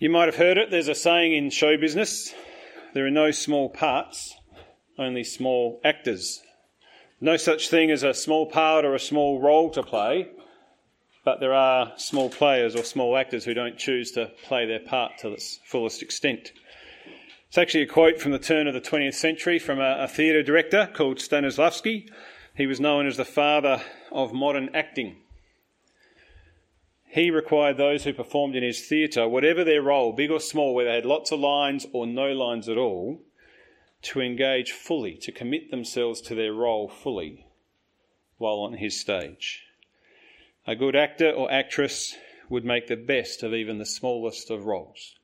You might have heard it. There's a saying in show business there are no small parts, only small actors. No such thing as a small part or a small role to play, but there are small players or small actors who don't choose to play their part to its fullest extent. It's actually a quote from the turn of the 20th century from a, a theatre director called Stanislavski. He was known as the father of modern acting. He required those who performed in his theatre, whatever their role, big or small, whether they had lots of lines or no lines at all, to engage fully, to commit themselves to their role fully while on his stage. A good actor or actress would make the best of even the smallest of roles.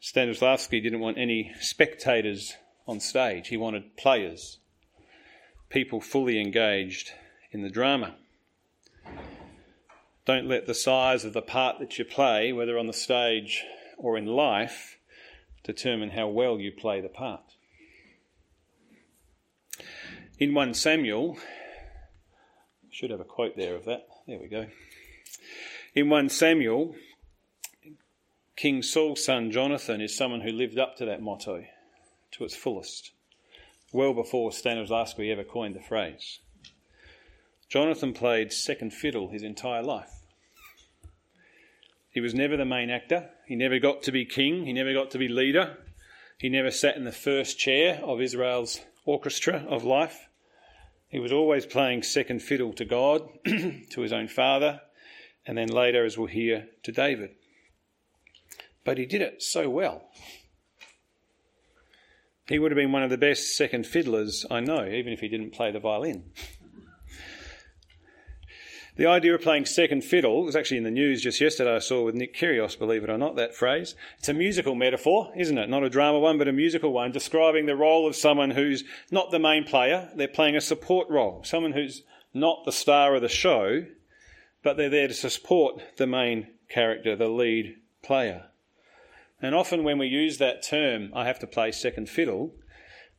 Stanislavski didn't want any spectators on stage, he wanted players, people fully engaged in the drama. Don't let the size of the part that you play, whether on the stage or in life, determine how well you play the part. In 1 Samuel, should have a quote there of that. There we go. In 1 Samuel, King Saul's son Jonathan is someone who lived up to that motto to its fullest, well before Stanislavski ever coined the phrase. Jonathan played second fiddle his entire life. He was never the main actor. He never got to be king. He never got to be leader. He never sat in the first chair of Israel's orchestra of life. He was always playing second fiddle to God, to his own father, and then later, as we'll hear, to David. But he did it so well. He would have been one of the best second fiddlers I know, even if he didn't play the violin. The idea of playing second fiddle was actually in the news just yesterday. I saw with Nick Kyrgios, believe it or not, that phrase. It's a musical metaphor, isn't it? Not a drama one, but a musical one, describing the role of someone who's not the main player. They're playing a support role. Someone who's not the star of the show, but they're there to support the main character, the lead player. And often when we use that term, I have to play second fiddle,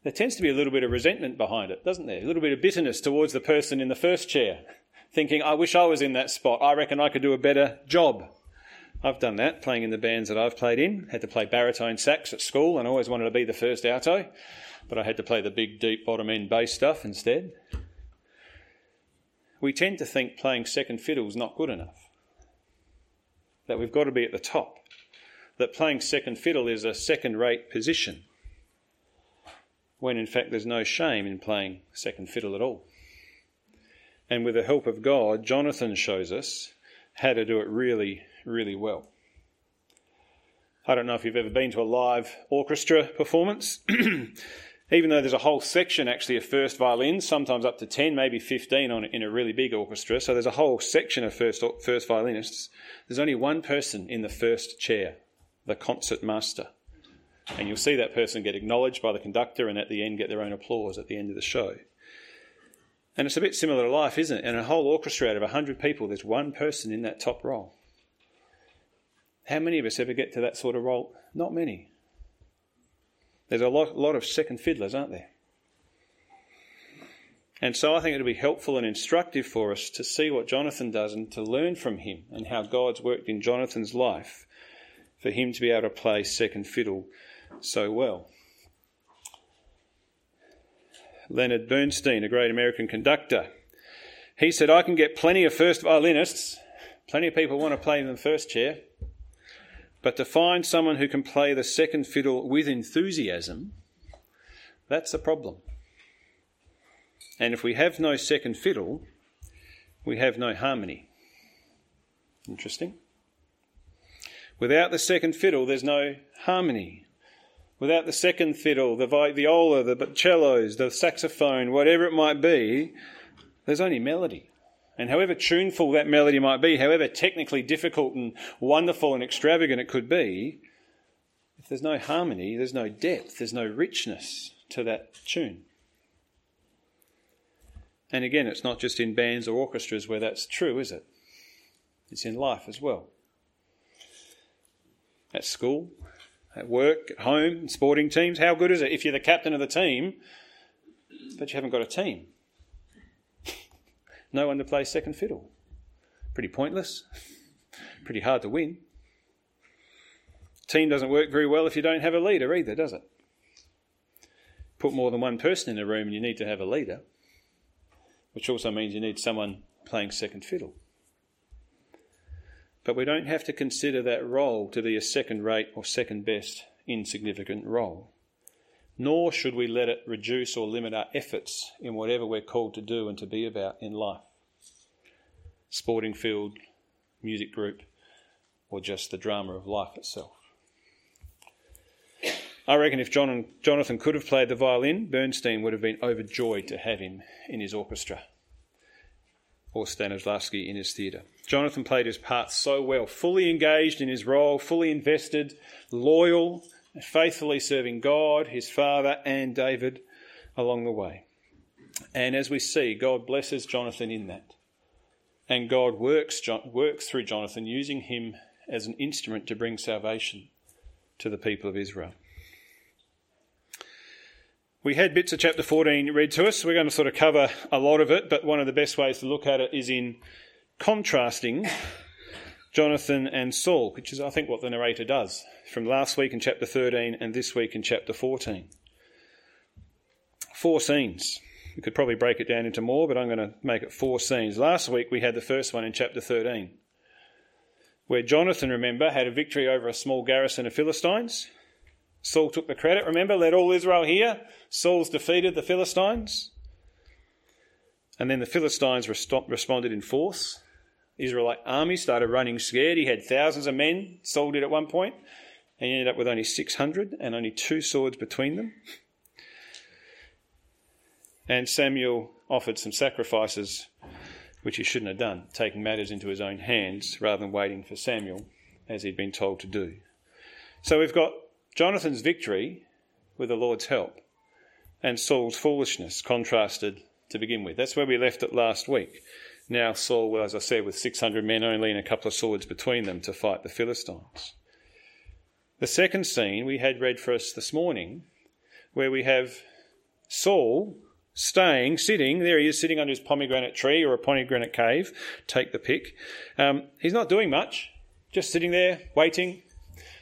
there tends to be a little bit of resentment behind it, doesn't there? A little bit of bitterness towards the person in the first chair thinking, I wish I was in that spot. I reckon I could do a better job. I've done that, playing in the bands that I've played in. Had to play baritone sax at school and always wanted to be the first alto, but I had to play the big, deep, bottom end bass stuff instead. We tend to think playing second fiddle is not good enough, that we've got to be at the top, that playing second fiddle is a second rate position, when in fact there's no shame in playing second fiddle at all. And with the help of God, Jonathan shows us how to do it really, really well. I don't know if you've ever been to a live orchestra performance. Even though there's a whole section actually of first violins, sometimes up to 10, maybe 15 on in a really big orchestra. So there's a whole section of first, first violinists. There's only one person in the first chair, the concert master. And you'll see that person get acknowledged by the conductor and at the end get their own applause at the end of the show. And it's a bit similar to life, isn't it? In a whole orchestra out of 100 people, there's one person in that top role. How many of us ever get to that sort of role? Not many. There's a lot, lot of second fiddlers, aren't there? And so I think it'll be helpful and instructive for us to see what Jonathan does and to learn from him and how God's worked in Jonathan's life for him to be able to play second fiddle so well. Leonard Bernstein, a great American conductor. He said, I can get plenty of first violinists, plenty of people want to play in the first chair, but to find someone who can play the second fiddle with enthusiasm, that's a problem. And if we have no second fiddle, we have no harmony. Interesting. Without the second fiddle, there's no harmony. Without the second fiddle, the viola, the cellos, the saxophone, whatever it might be, there's only melody. And however tuneful that melody might be, however technically difficult and wonderful and extravagant it could be, if there's no harmony, there's no depth, there's no richness to that tune. And again, it's not just in bands or orchestras where that's true, is it? It's in life as well. At school, at work, at home, sporting teams. How good is it if you're the captain of the team, but you haven't got a team? no one to play second fiddle. Pretty pointless, pretty hard to win. Team doesn't work very well if you don't have a leader either, does it? Put more than one person in a room and you need to have a leader, which also means you need someone playing second fiddle. But we don't have to consider that role to be a second rate or second best insignificant role. Nor should we let it reduce or limit our efforts in whatever we're called to do and to be about in life sporting field, music group, or just the drama of life itself. I reckon if John Jonathan could have played the violin, Bernstein would have been overjoyed to have him in his orchestra, or Stanislavski in his theatre. Jonathan played his part so well, fully engaged in his role, fully invested, loyal, faithfully serving God, his father, and David along the way. And as we see, God blesses Jonathan in that. And God works, works through Jonathan, using him as an instrument to bring salvation to the people of Israel. We had bits of chapter 14 read to us. We're going to sort of cover a lot of it, but one of the best ways to look at it is in contrasting Jonathan and Saul, which is, I think, what the narrator does from last week in chapter 13 and this week in chapter 14. Four scenes. We could probably break it down into more, but I'm going to make it four scenes. Last week we had the first one in chapter 13, where Jonathan, remember, had a victory over a small garrison of Philistines. Saul took the credit, remember, let all Israel hear. Saul's defeated the Philistines. And then the Philistines responded in force. Israelite army started running scared. He had thousands of men. Saul did at one point. And he ended up with only 600 and only two swords between them. And Samuel offered some sacrifices, which he shouldn't have done, taking matters into his own hands rather than waiting for Samuel, as he'd been told to do. So we've got Jonathan's victory with the Lord's help and Saul's foolishness contrasted to begin with. That's where we left it last week. Now, Saul, as I said, with 600 men only and a couple of swords between them to fight the Philistines. The second scene we had read for us this morning, where we have Saul staying, sitting, there he is sitting under his pomegranate tree or a pomegranate cave, take the pick. Um, he's not doing much, just sitting there, waiting.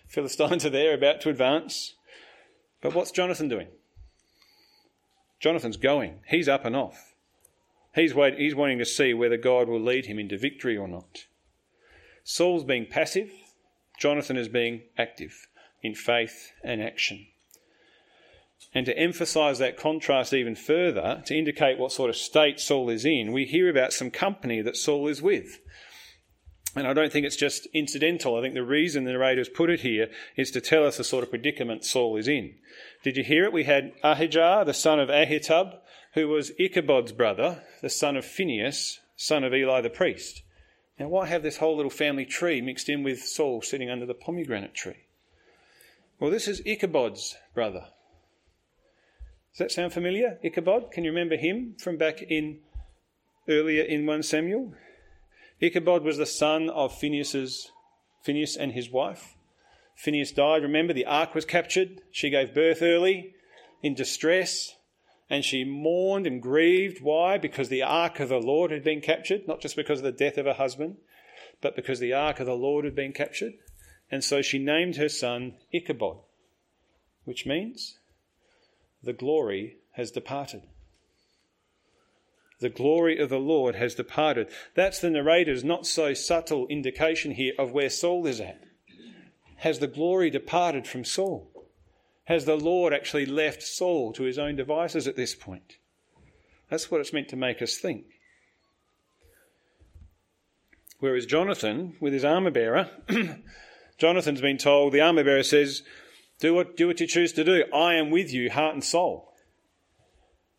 Philistines are there, about to advance. But what's Jonathan doing? Jonathan's going. He's up and off. He's, wait, he's wanting to see whether God will lead him into victory or not. Saul's being passive, Jonathan is being active in faith and action. And to emphasize that contrast even further, to indicate what sort of state Saul is in, we hear about some company that Saul is with. And I don't think it's just incidental. I think the reason the narrators put it here is to tell us the sort of predicament Saul is in. Did you hear it? We had Ahijah, the son of Ahitub, who was Ichabod's brother, the son of Phinehas, son of Eli the priest. Now, why have this whole little family tree mixed in with Saul sitting under the pomegranate tree? Well, this is Ichabod's brother. Does that sound familiar? Ichabod? Can you remember him from back in earlier in 1 Samuel? Ichabod was the son of Phinehas's, Phinehas and his wife. Phinehas died. Remember, the ark was captured. She gave birth early in distress and she mourned and grieved. Why? Because the ark of the Lord had been captured, not just because of the death of her husband, but because the ark of the Lord had been captured. And so she named her son Ichabod, which means the glory has departed. The glory of the Lord has departed. That's the narrator's not so subtle indication here of where Saul is at. Has the glory departed from Saul? Has the Lord actually left Saul to his own devices at this point? That's what it's meant to make us think. Whereas Jonathan, with his armour bearer, Jonathan's been told, the armour bearer says, do what, do what you choose to do. I am with you, heart and soul.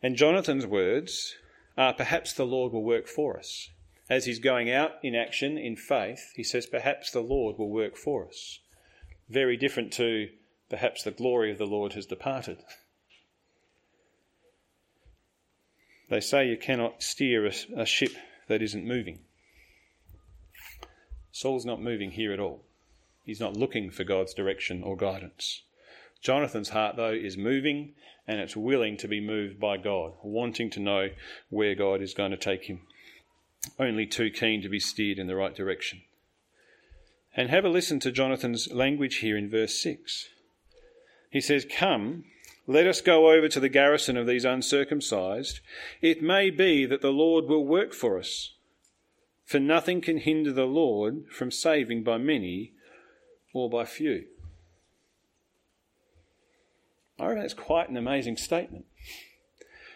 And Jonathan's words are perhaps the Lord will work for us. As he's going out in action, in faith, he says, perhaps the Lord will work for us. Very different to perhaps the glory of the Lord has departed. They say you cannot steer a, a ship that isn't moving. Saul's not moving here at all. He's not looking for God's direction or guidance. Jonathan's heart, though, is moving and it's willing to be moved by God, wanting to know where God is going to take him. Only too keen to be steered in the right direction. And have a listen to Jonathan's language here in verse 6. He says, Come, let us go over to the garrison of these uncircumcised. It may be that the Lord will work for us. For nothing can hinder the Lord from saving by many or by few. I reckon that's quite an amazing statement.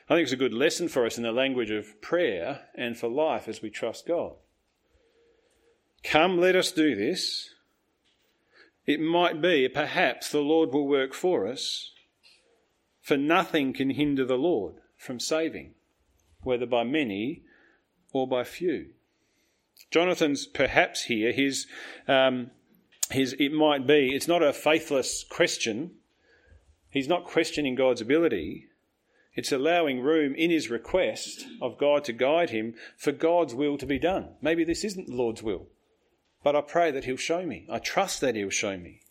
I think it's a good lesson for us in the language of prayer and for life as we trust God. Come, let us do this. It might be, perhaps, the Lord will work for us, for nothing can hinder the Lord from saving, whether by many or by few. Jonathan's perhaps here, his, um, his, it might be, it's not a faithless question. He's not questioning God's ability. It's allowing room in his request of God to guide him for God's will to be done. Maybe this isn't the Lord's will, but I pray that he'll show me. I trust that he'll show me.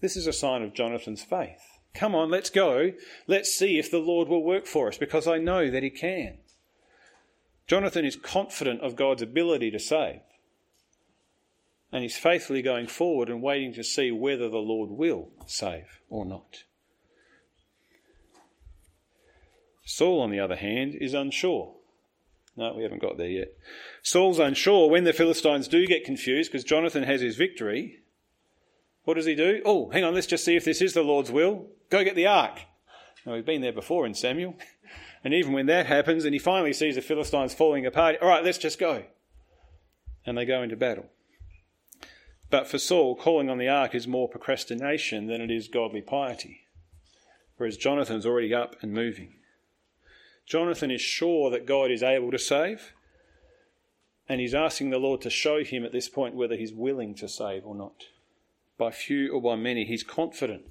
This is a sign of Jonathan's faith. Come on, let's go. Let's see if the Lord will work for us because I know that he can. Jonathan is confident of God's ability to save. And he's faithfully going forward and waiting to see whether the Lord will save or not. Saul, on the other hand, is unsure. No, we haven't got there yet. Saul's unsure when the Philistines do get confused because Jonathan has his victory. What does he do? Oh, hang on, let's just see if this is the Lord's will. Go get the ark. Now, we've been there before in Samuel. And even when that happens and he finally sees the Philistines falling apart, all right, let's just go. And they go into battle. But for Saul, calling on the ark is more procrastination than it is godly piety. Whereas Jonathan's already up and moving. Jonathan is sure that God is able to save, and he's asking the Lord to show him at this point whether he's willing to save or not. By few or by many, he's confident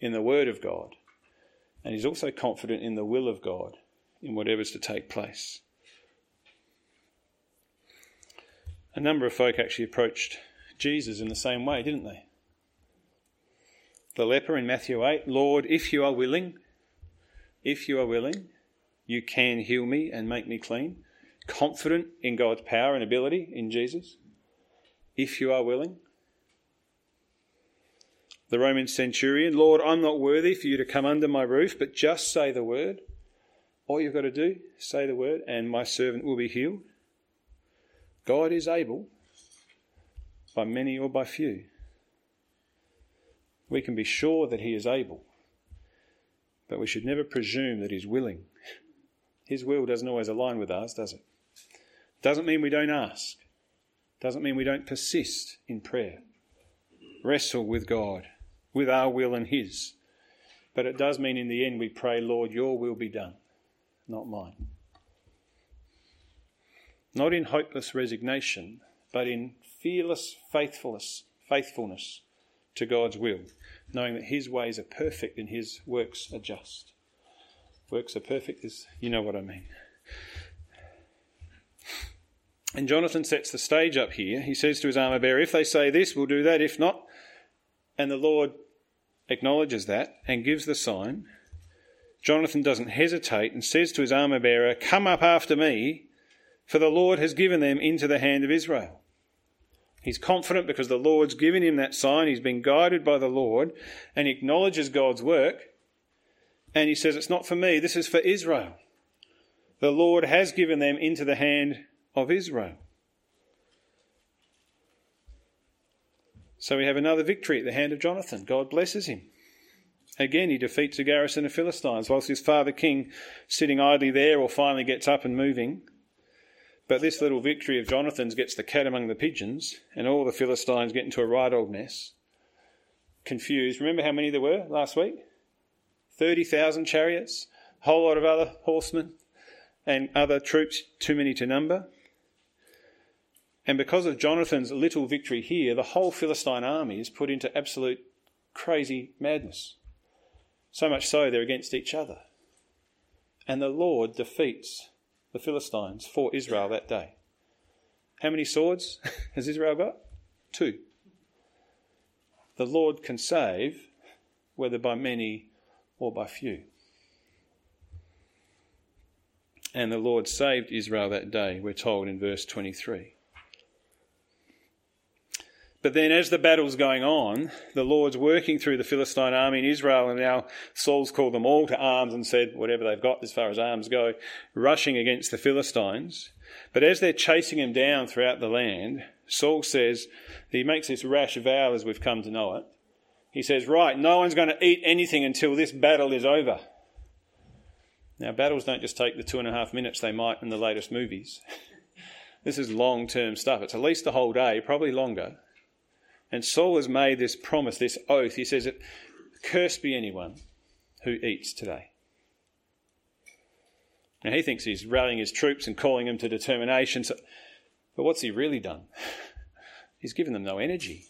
in the word of God, and he's also confident in the will of God in whatever's to take place. A number of folk actually approached Jesus in the same way, didn't they? The leper in Matthew 8, Lord, if you are willing, if you are willing, you can heal me and make me clean. Confident in God's power and ability in Jesus, if you are willing. The Roman centurion, Lord, I'm not worthy for you to come under my roof, but just say the word. All you've got to do, say the word, and my servant will be healed. God is able, by many or by few. We can be sure that He is able, but we should never presume that He's willing. His will doesn't always align with ours, does it? Doesn't mean we don't ask. Doesn't mean we don't persist in prayer. Wrestle with God, with our will and His. But it does mean in the end we pray, Lord, your will be done, not mine. Not in hopeless resignation, but in fearless faithfulness, faithfulness to God's will, knowing that His ways are perfect and His works are just works are perfect is you know what I mean. And Jonathan sets the stage up here. He says to his armor bearer, If they say this, we'll do that. If not, and the Lord acknowledges that and gives the sign. Jonathan doesn't hesitate and says to his armor bearer, Come up after me, for the Lord has given them into the hand of Israel. He's confident because the Lord's given him that sign. He's been guided by the Lord and he acknowledges God's work. And he says, It's not for me, this is for Israel. The Lord has given them into the hand of Israel. So we have another victory at the hand of Jonathan. God blesses him. Again, he defeats a garrison of Philistines, whilst his father king, sitting idly there, or finally gets up and moving. But this little victory of Jonathan's gets the cat among the pigeons, and all the Philistines get into a right old mess. Confused. Remember how many there were last week? 30,000 chariots, a whole lot of other horsemen, and other troops too many to number. And because of Jonathan's little victory here, the whole Philistine army is put into absolute crazy madness. So much so they're against each other. And the Lord defeats the Philistines for Israel that day. How many swords has Israel got? Two. The Lord can save, whether by many or by few. And the Lord saved Israel that day, we're told in verse 23. But then, as the battle's going on, the Lord's working through the Philistine army in Israel, and now Saul's called them all to arms and said, whatever they've got as far as arms go, rushing against the Philistines. But as they're chasing him down throughout the land, Saul says, he makes this rash vow as we've come to know it. He says, Right, no one's going to eat anything until this battle is over. Now, battles don't just take the two and a half minutes they might in the latest movies. this is long term stuff. It's at least a whole day, probably longer. And Saul has made this promise, this oath. He says, Cursed be anyone who eats today. Now, he thinks he's rallying his troops and calling them to determination. So, but what's he really done? He's given them no energy.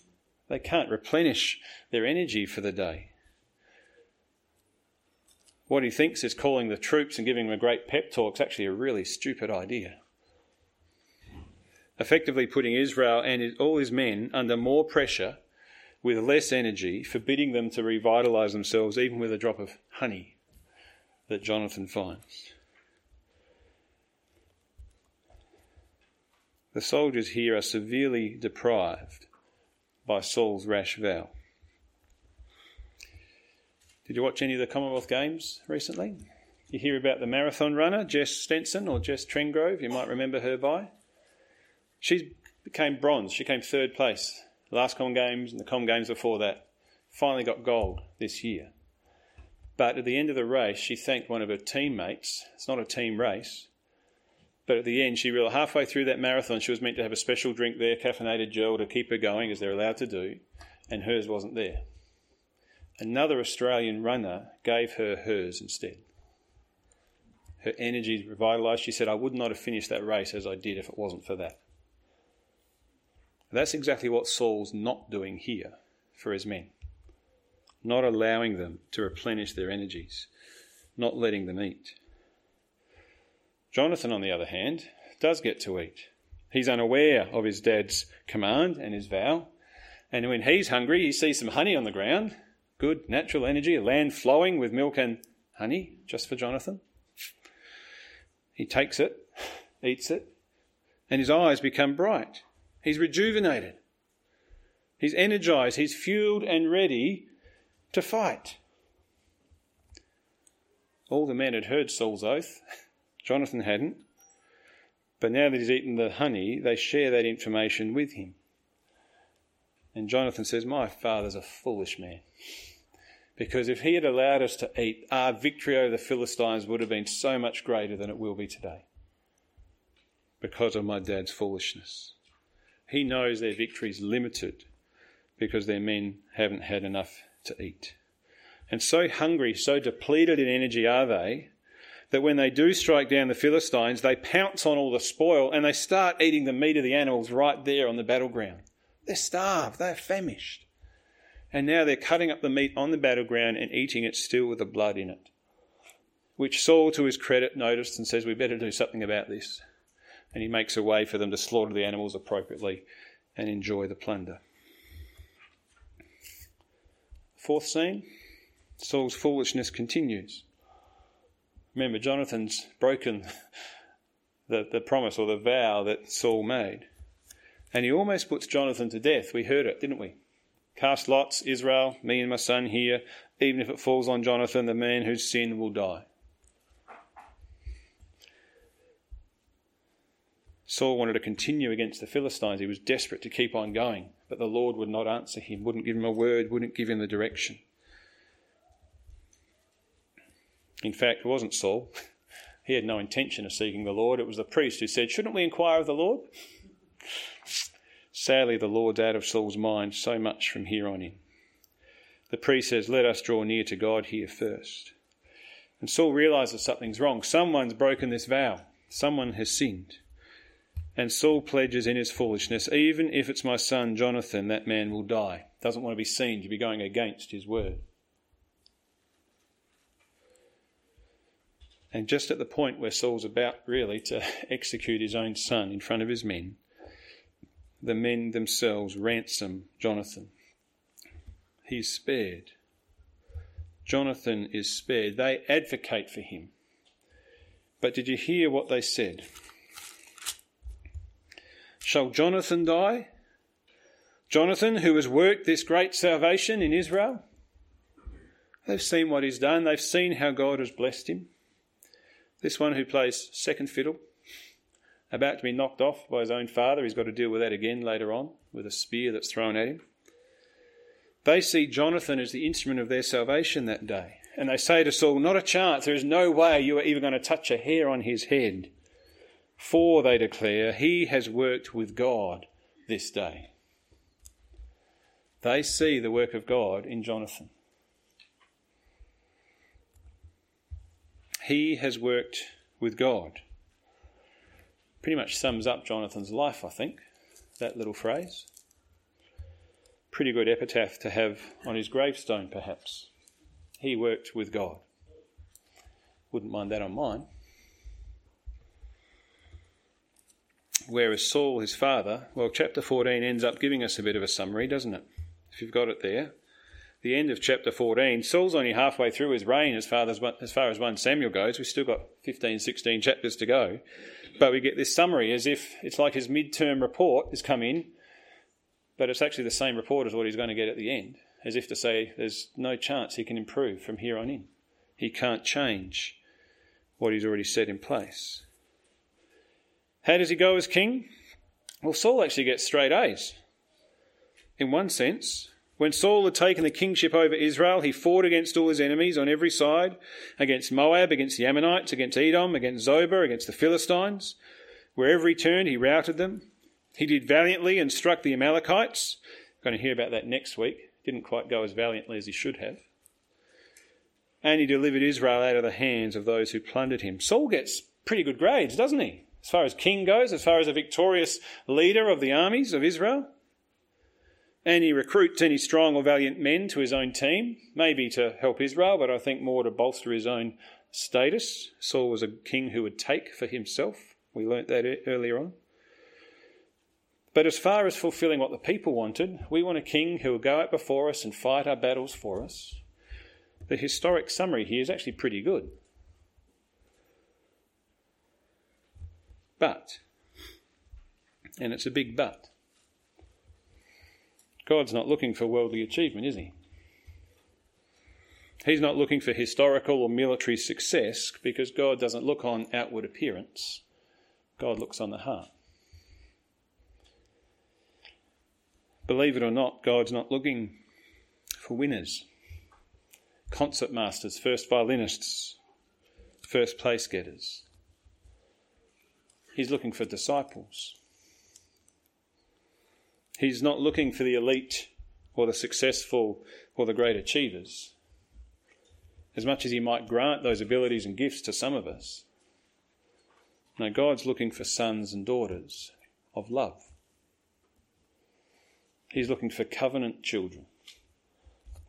They can't replenish their energy for the day. What he thinks is calling the troops and giving them a great pep talk is actually a really stupid idea. Effectively putting Israel and all his men under more pressure with less energy, forbidding them to revitalize themselves even with a drop of honey that Jonathan finds. The soldiers here are severely deprived by Saul's rash vow. Did you watch any of the Commonwealth Games recently? You hear about the marathon runner, Jess Stenson or Jess Trengove, you might remember her by. She became bronze, she came third place. last Com Games and the Com Games before that. Finally got gold this year. But at the end of the race, she thanked one of her teammates. It's not a team race. But at the end, she realised halfway through that marathon, she was meant to have a special drink there, caffeinated gel to keep her going, as they're allowed to do, and hers wasn't there. Another Australian runner gave her hers instead. Her energy revitalised. She said, I would not have finished that race as I did if it wasn't for that. That's exactly what Saul's not doing here for his men. Not allowing them to replenish their energies, not letting them eat. Jonathan, on the other hand, does get to eat. He's unaware of his dad's command and his vow. And when he's hungry, he sees some honey on the ground good natural energy, a land flowing with milk and honey, just for Jonathan. He takes it, eats it, and his eyes become bright. He's rejuvenated. He's energized. He's fueled and ready to fight. All the men had heard Saul's oath. Jonathan hadn't. But now that he's eaten the honey, they share that information with him. And Jonathan says, My father's a foolish man. Because if he had allowed us to eat, our victory over the Philistines would have been so much greater than it will be today. Because of my dad's foolishness. He knows their victory is limited because their men haven't had enough to eat. And so hungry, so depleted in energy are they, that when they do strike down the Philistines, they pounce on all the spoil and they start eating the meat of the animals right there on the battleground. They're starved, they're famished. And now they're cutting up the meat on the battleground and eating it still with the blood in it. Which Saul, to his credit, noticed and says, We better do something about this. And he makes a way for them to slaughter the animals appropriately and enjoy the plunder. Fourth scene Saul's foolishness continues. Remember, Jonathan's broken the, the promise or the vow that Saul made. And he almost puts Jonathan to death. We heard it, didn't we? Cast lots, Israel, me and my son here. Even if it falls on Jonathan, the man whose sin will die. Saul wanted to continue against the Philistines. He was desperate to keep on going, but the Lord would not answer him, wouldn't give him a word, wouldn't give him the direction. In fact, it wasn't Saul. He had no intention of seeking the Lord. It was the priest who said, Shouldn't we inquire of the Lord? Sadly, the Lord's out of Saul's mind so much from here on in. The priest says, Let us draw near to God here first. And Saul realizes something's wrong. Someone's broken this vow, someone has sinned. And Saul pledges in his foolishness, even if it's my son Jonathan, that man will die. Doesn't want to be seen to be going against his word. And just at the point where Saul's about really to execute his own son in front of his men, the men themselves ransom Jonathan. He's spared. Jonathan is spared. They advocate for him. But did you hear what they said? Shall Jonathan die? Jonathan, who has worked this great salvation in Israel. They've seen what he's done, they've seen how God has blessed him. This one who plays second fiddle, about to be knocked off by his own father, he's got to deal with that again later on with a spear that's thrown at him. They see Jonathan as the instrument of their salvation that day. And they say to Saul, Not a chance, there is no way you are even going to touch a hair on his head. For, they declare, he has worked with God this day. They see the work of God in Jonathan. He has worked with God. Pretty much sums up Jonathan's life, I think, that little phrase. Pretty good epitaph to have on his gravestone, perhaps. He worked with God. Wouldn't mind that on mine. Whereas Saul, his father, well, chapter 14 ends up giving us a bit of a summary, doesn't it? If you've got it there. The end of chapter 14, Saul's only halfway through his reign as far as, as far as 1 Samuel goes. We've still got 15, 16 chapters to go. But we get this summary as if it's like his mid-term report has come in, but it's actually the same report as what he's going to get at the end, as if to say there's no chance he can improve from here on in. He can't change what he's already set in place. How does he go as king? Well, Saul actually gets straight A's. In one sense, when Saul had taken the kingship over Israel, he fought against all his enemies on every side against Moab, against the Ammonites, against Edom, against Zobah, against the Philistines. Wherever he turned, he routed them. He did valiantly and struck the Amalekites. We're going to hear about that next week. Didn't quite go as valiantly as he should have. And he delivered Israel out of the hands of those who plundered him. Saul gets pretty good grades, doesn't he? as far as king goes, as far as a victorious leader of the armies of Israel. And he recruits any strong or valiant men to his own team, maybe to help Israel, but I think more to bolster his own status. Saul was a king who would take for himself. We learnt that earlier on. But as far as fulfilling what the people wanted, we want a king who will go out before us and fight our battles for us. The historic summary here is actually pretty good. But, and it's a big but, God's not looking for worldly achievement, is He? He's not looking for historical or military success because God doesn't look on outward appearance. God looks on the heart. Believe it or not, God's not looking for winners, concert masters, first violinists, first place getters. He's looking for disciples. He's not looking for the elite or the successful or the great achievers. As much as He might grant those abilities and gifts to some of us. No, God's looking for sons and daughters of love. He's looking for covenant children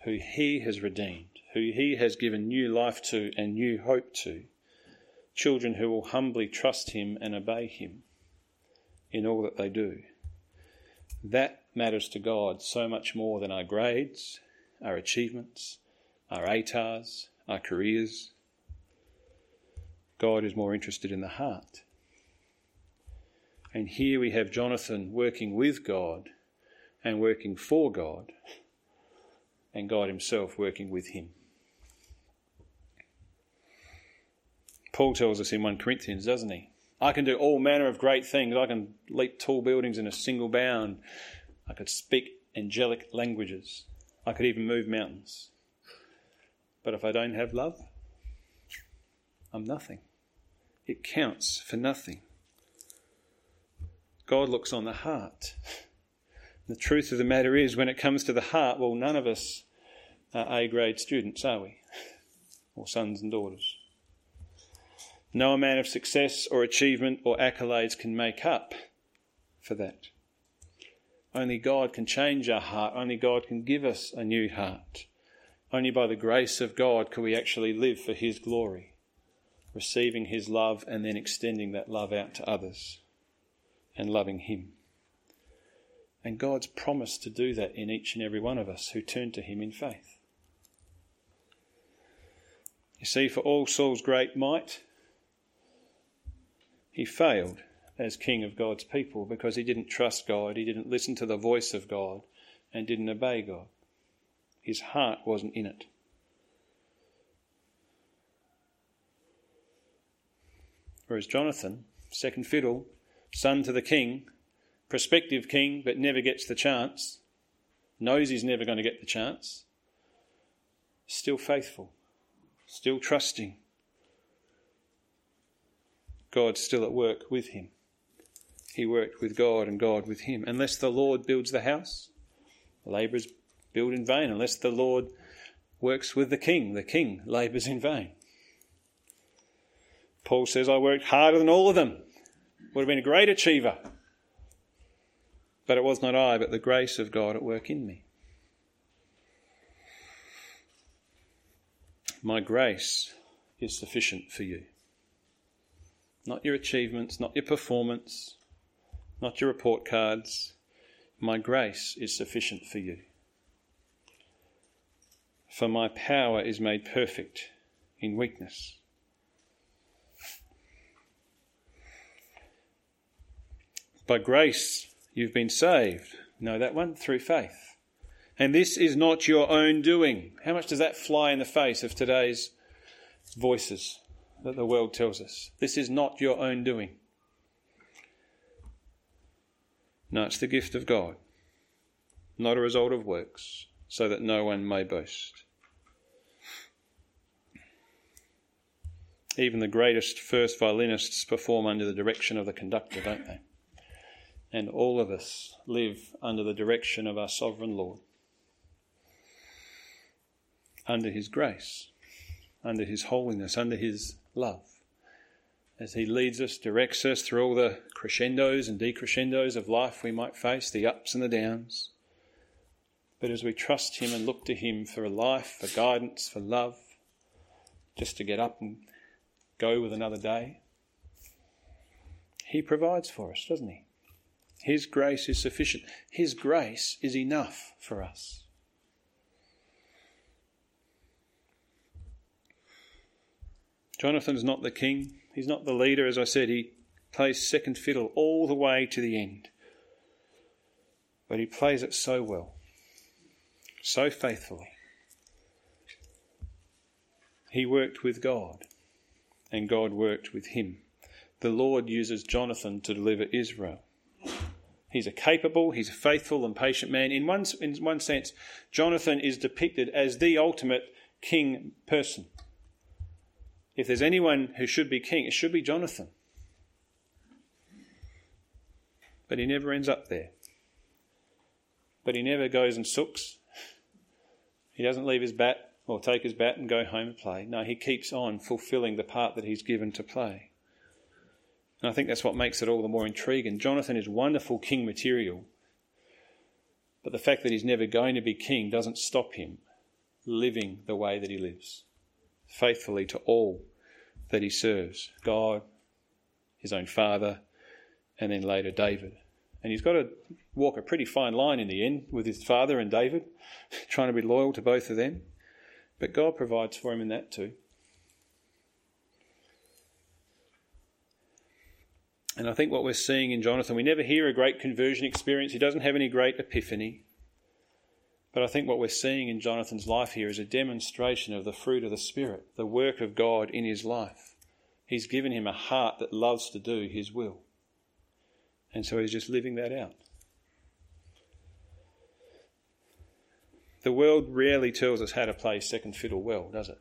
who He has redeemed, who He has given new life to and new hope to children who will humbly trust Him and obey Him in all that they do. That matters to God so much more than our grades, our achievements, our ATARs, our careers. God is more interested in the heart. And here we have Jonathan working with God and working for God, and God Himself working with him. Paul tells us in 1 Corinthians, doesn't he? I can do all manner of great things. I can leap tall buildings in a single bound. I could speak angelic languages. I could even move mountains. But if I don't have love, I'm nothing. It counts for nothing. God looks on the heart. The truth of the matter is, when it comes to the heart, well, none of us are A grade students, are we? Or sons and daughters. No amount of success or achievement or accolades can make up for that. Only God can change our heart. Only God can give us a new heart. Only by the grace of God can we actually live for His glory, receiving His love and then extending that love out to others and loving Him. And God's promised to do that in each and every one of us who turn to Him in faith. You see, for all Saul's great might, he failed as king of God's people because he didn't trust God, he didn't listen to the voice of God, and didn't obey God. His heart wasn't in it. Whereas Jonathan, second fiddle, son to the king, prospective king, but never gets the chance, knows he's never going to get the chance, still faithful, still trusting. God's still at work with him. He worked with God and God with him. Unless the Lord builds the house, the labourers build in vain. Unless the Lord works with the king, the king labours in vain. Paul says, I worked harder than all of them. Would have been a great achiever. But it was not I, but the grace of God at work in me. My grace is sufficient for you. Not your achievements, not your performance, not your report cards. My grace is sufficient for you. For my power is made perfect in weakness. By grace you've been saved. Know that one? Through faith. And this is not your own doing. How much does that fly in the face of today's voices that the world tells us? This is not your own doing. No, it's the gift of God, not a result of works, so that no one may boast. Even the greatest first violinists perform under the direction of the conductor, don't they? and all of us live under the direction of our sovereign Lord, under His grace, under His holiness, under His love, as He leads us, directs us through all the crescendos and decrescendos of life we might face, the ups and the downs. But as we trust Him and look to Him for a life, for guidance, for love, just to get up and go with another day, He provides for us, doesn't He? His grace is sufficient. His grace is enough for us. Jonathan's not the king. He's not the leader. As I said, he plays second fiddle all the way to the end. But he plays it so well, so faithfully. He worked with God, and God worked with him. The Lord uses Jonathan to deliver Israel. He's a capable, he's a faithful and patient man. In one, in one sense, Jonathan is depicted as the ultimate king person. If there's anyone who should be king, it should be Jonathan. But he never ends up there. But he never goes and sooks. He doesn't leave his bat or take his bat and go home and play. No, he keeps on fulfilling the part that he's given to play. And I think that's what makes it all the more intriguing. Jonathan is wonderful king material, but the fact that he's never going to be king doesn't stop him living the way that he lives, faithfully to all that he serves God, his own father, and then later David. And he's got to walk a pretty fine line in the end with his father and David, trying to be loyal to both of them. But God provides for him in that too. And I think what we're seeing in Jonathan, we never hear a great conversion experience. He doesn't have any great epiphany. But I think what we're seeing in Jonathan's life here is a demonstration of the fruit of the Spirit, the work of God in his life. He's given him a heart that loves to do his will. And so he's just living that out. The world rarely tells us how to play second fiddle well, does it?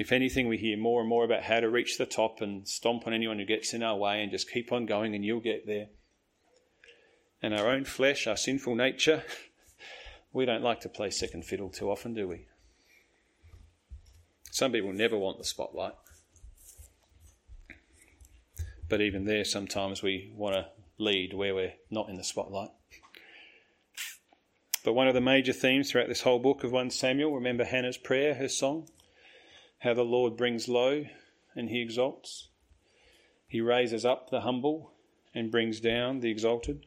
If anything, we hear more and more about how to reach the top and stomp on anyone who gets in our way and just keep on going and you'll get there. And our own flesh, our sinful nature, we don't like to play second fiddle too often, do we? Some people never want the spotlight. But even there, sometimes we want to lead where we're not in the spotlight. But one of the major themes throughout this whole book of 1 Samuel, remember Hannah's prayer, her song? how the Lord brings low and he exalts. He raises up the humble and brings down the exalted.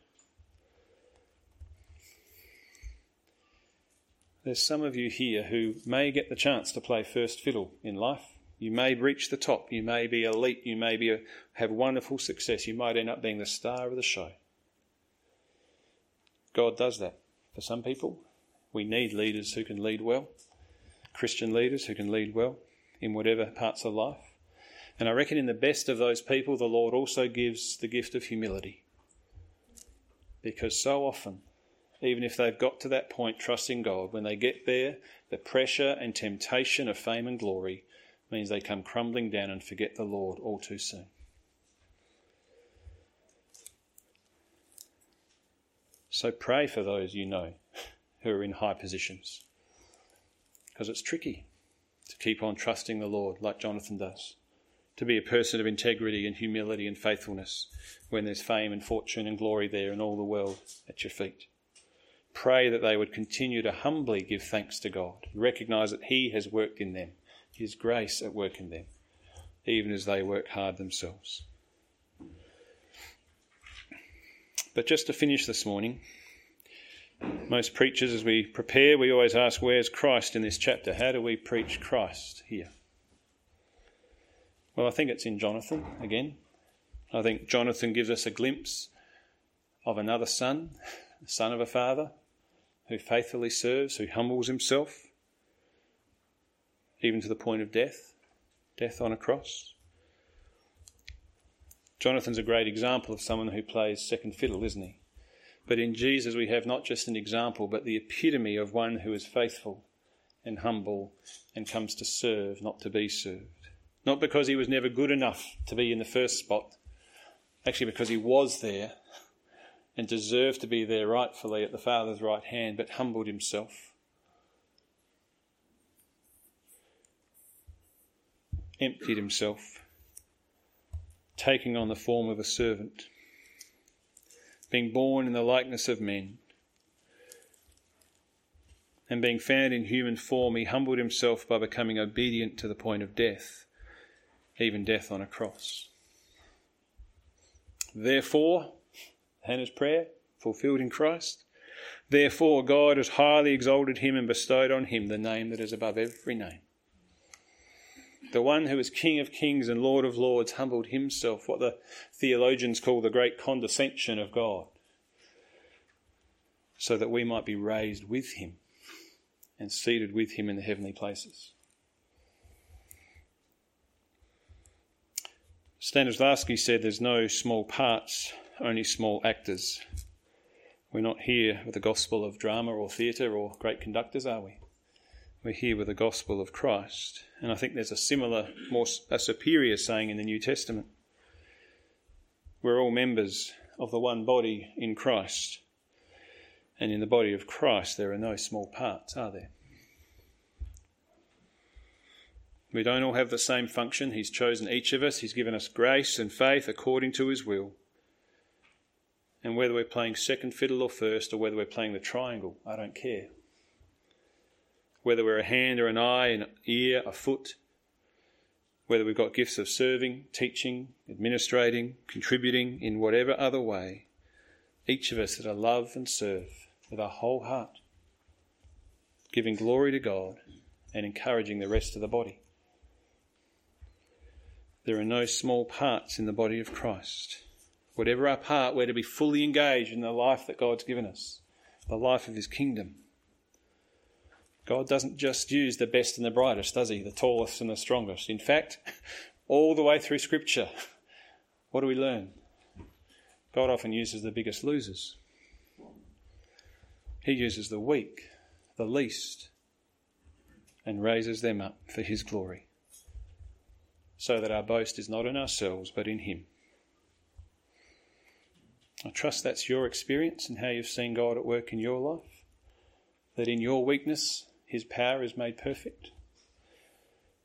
There's some of you here who may get the chance to play first fiddle in life. You may reach the top. You may be elite. You may be a, have wonderful success. You might end up being the star of the show. God does that. for some people. We need leaders who can lead well, Christian leaders who can lead well in whatever parts of life. And I reckon in the best of those people, the Lord also gives the gift of humility. Because so often, even if they've got to that point trusting God, when they get there, the pressure and temptation of fame and glory means they come crumbling down and forget the Lord all too soon. So pray for those you know who are in high positions. Because it's tricky to keep on trusting the Lord like Jonathan does, to be a person of integrity and humility and faithfulness when there's fame and fortune and glory there and all the world at your feet. Pray that they would continue to humbly give thanks to God, recognize that He has worked in them, His grace at work in them, even as they work hard themselves. But just to finish this morning, most preachers, as we prepare, we always ask, Where's Christ in this chapter? How do we preach Christ here? Well, I think it's in Jonathan again. I think Jonathan gives us a glimpse of another son, son of a father, who faithfully serves, who humbles himself, even to the point of death, death on a cross. Jonathan's a great example of someone who plays second fiddle, isn't he? But in Jesus, we have not just an example, but the epitome of one who is faithful and humble and comes to serve, not to be served. Not because he was never good enough to be in the first spot, actually, because he was there and deserved to be there rightfully at the Father's right hand, but humbled himself. Emptied himself, taking on the form of a servant being born in the likeness of men. And being found in human form, he humbled himself by becoming obedient to the point of death, even death on a cross. Therefore, Hannah's prayer, fulfilled in Christ, therefore God has highly exalted him and bestowed on him the name that is above every name. The one who is King of kings and Lord of lords humbled himself, what the theologians call the great condescension of God, so that we might be raised with him and seated with him in the heavenly places. Stanislavski said there's no small parts, only small actors. We're not here with the gospel of drama or theatre or great conductors, are we? We're here with the gospel of Christ. And I think there's a similar, more a superior saying in the New Testament. We're all members of the one body in Christ. And in the body of Christ, there are no small parts, are there? We don't all have the same function. He's chosen each of us, He's given us grace and faith according to His will. And whether we're playing second fiddle or first, or whether we're playing the triangle, I don't care whether we're a hand or an eye, an ear, a foot, whether we've got gifts of serving, teaching, administrating, contributing in whatever other way, each of us that are love and serve with our whole heart, giving glory to God and encouraging the rest of the body. There are no small parts in the body of Christ. Whatever our part, we're to be fully engaged in the life that God's given us, the life of His kingdom. God doesn't just use the best and the brightest, does He? The tallest and the strongest. In fact, all the way through Scripture, what do we learn? God often uses the biggest losers. He uses the weak, the least, and raises them up for His glory, so that our boast is not in ourselves but in Him. I trust that's your experience and how you've seen God at work in your life. That in your weakness, his power is made perfect.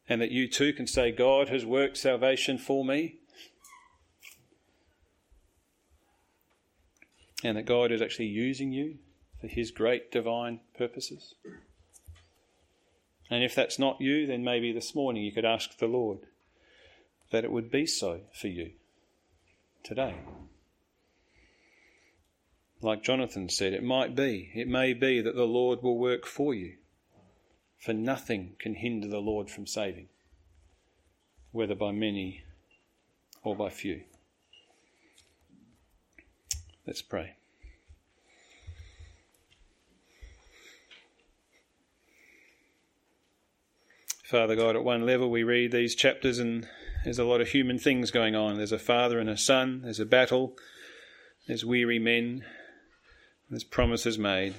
And that you too can say, God has worked salvation for me. And that God is actually using you for his great divine purposes. And if that's not you, then maybe this morning you could ask the Lord that it would be so for you today. Like Jonathan said, it might be, it may be that the Lord will work for you. For nothing can hinder the Lord from saving, whether by many or by few. Let's pray. Father God, at one level we read these chapters and there's a lot of human things going on. There's a father and a son, there's a battle, there's weary men, there's promises made,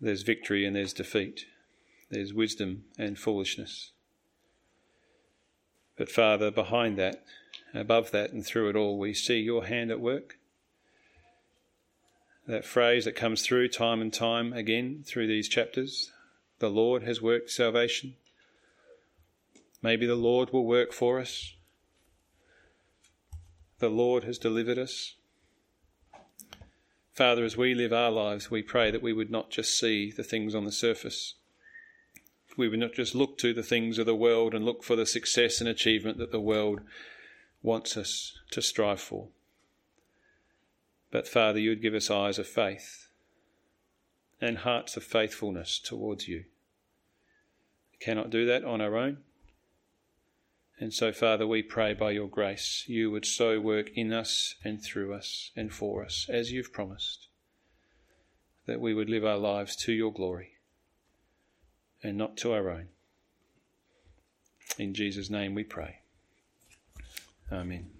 there's victory and there's defeat, there's wisdom and foolishness. But Father, behind that, above that, and through it all, we see your hand at work. That phrase that comes through time and time again through these chapters the Lord has worked salvation. Maybe the Lord will work for us. The Lord has delivered us. Father, as we live our lives, we pray that we would not just see the things on the surface. We would not just look to the things of the world and look for the success and achievement that the world wants us to strive for. But Father, you would give us eyes of faith and hearts of faithfulness towards you. We cannot do that on our own. And so, Father, we pray by your grace you would so work in us and through us and for us, as you've promised, that we would live our lives to your glory and not to our own. In Jesus' name we pray. Amen.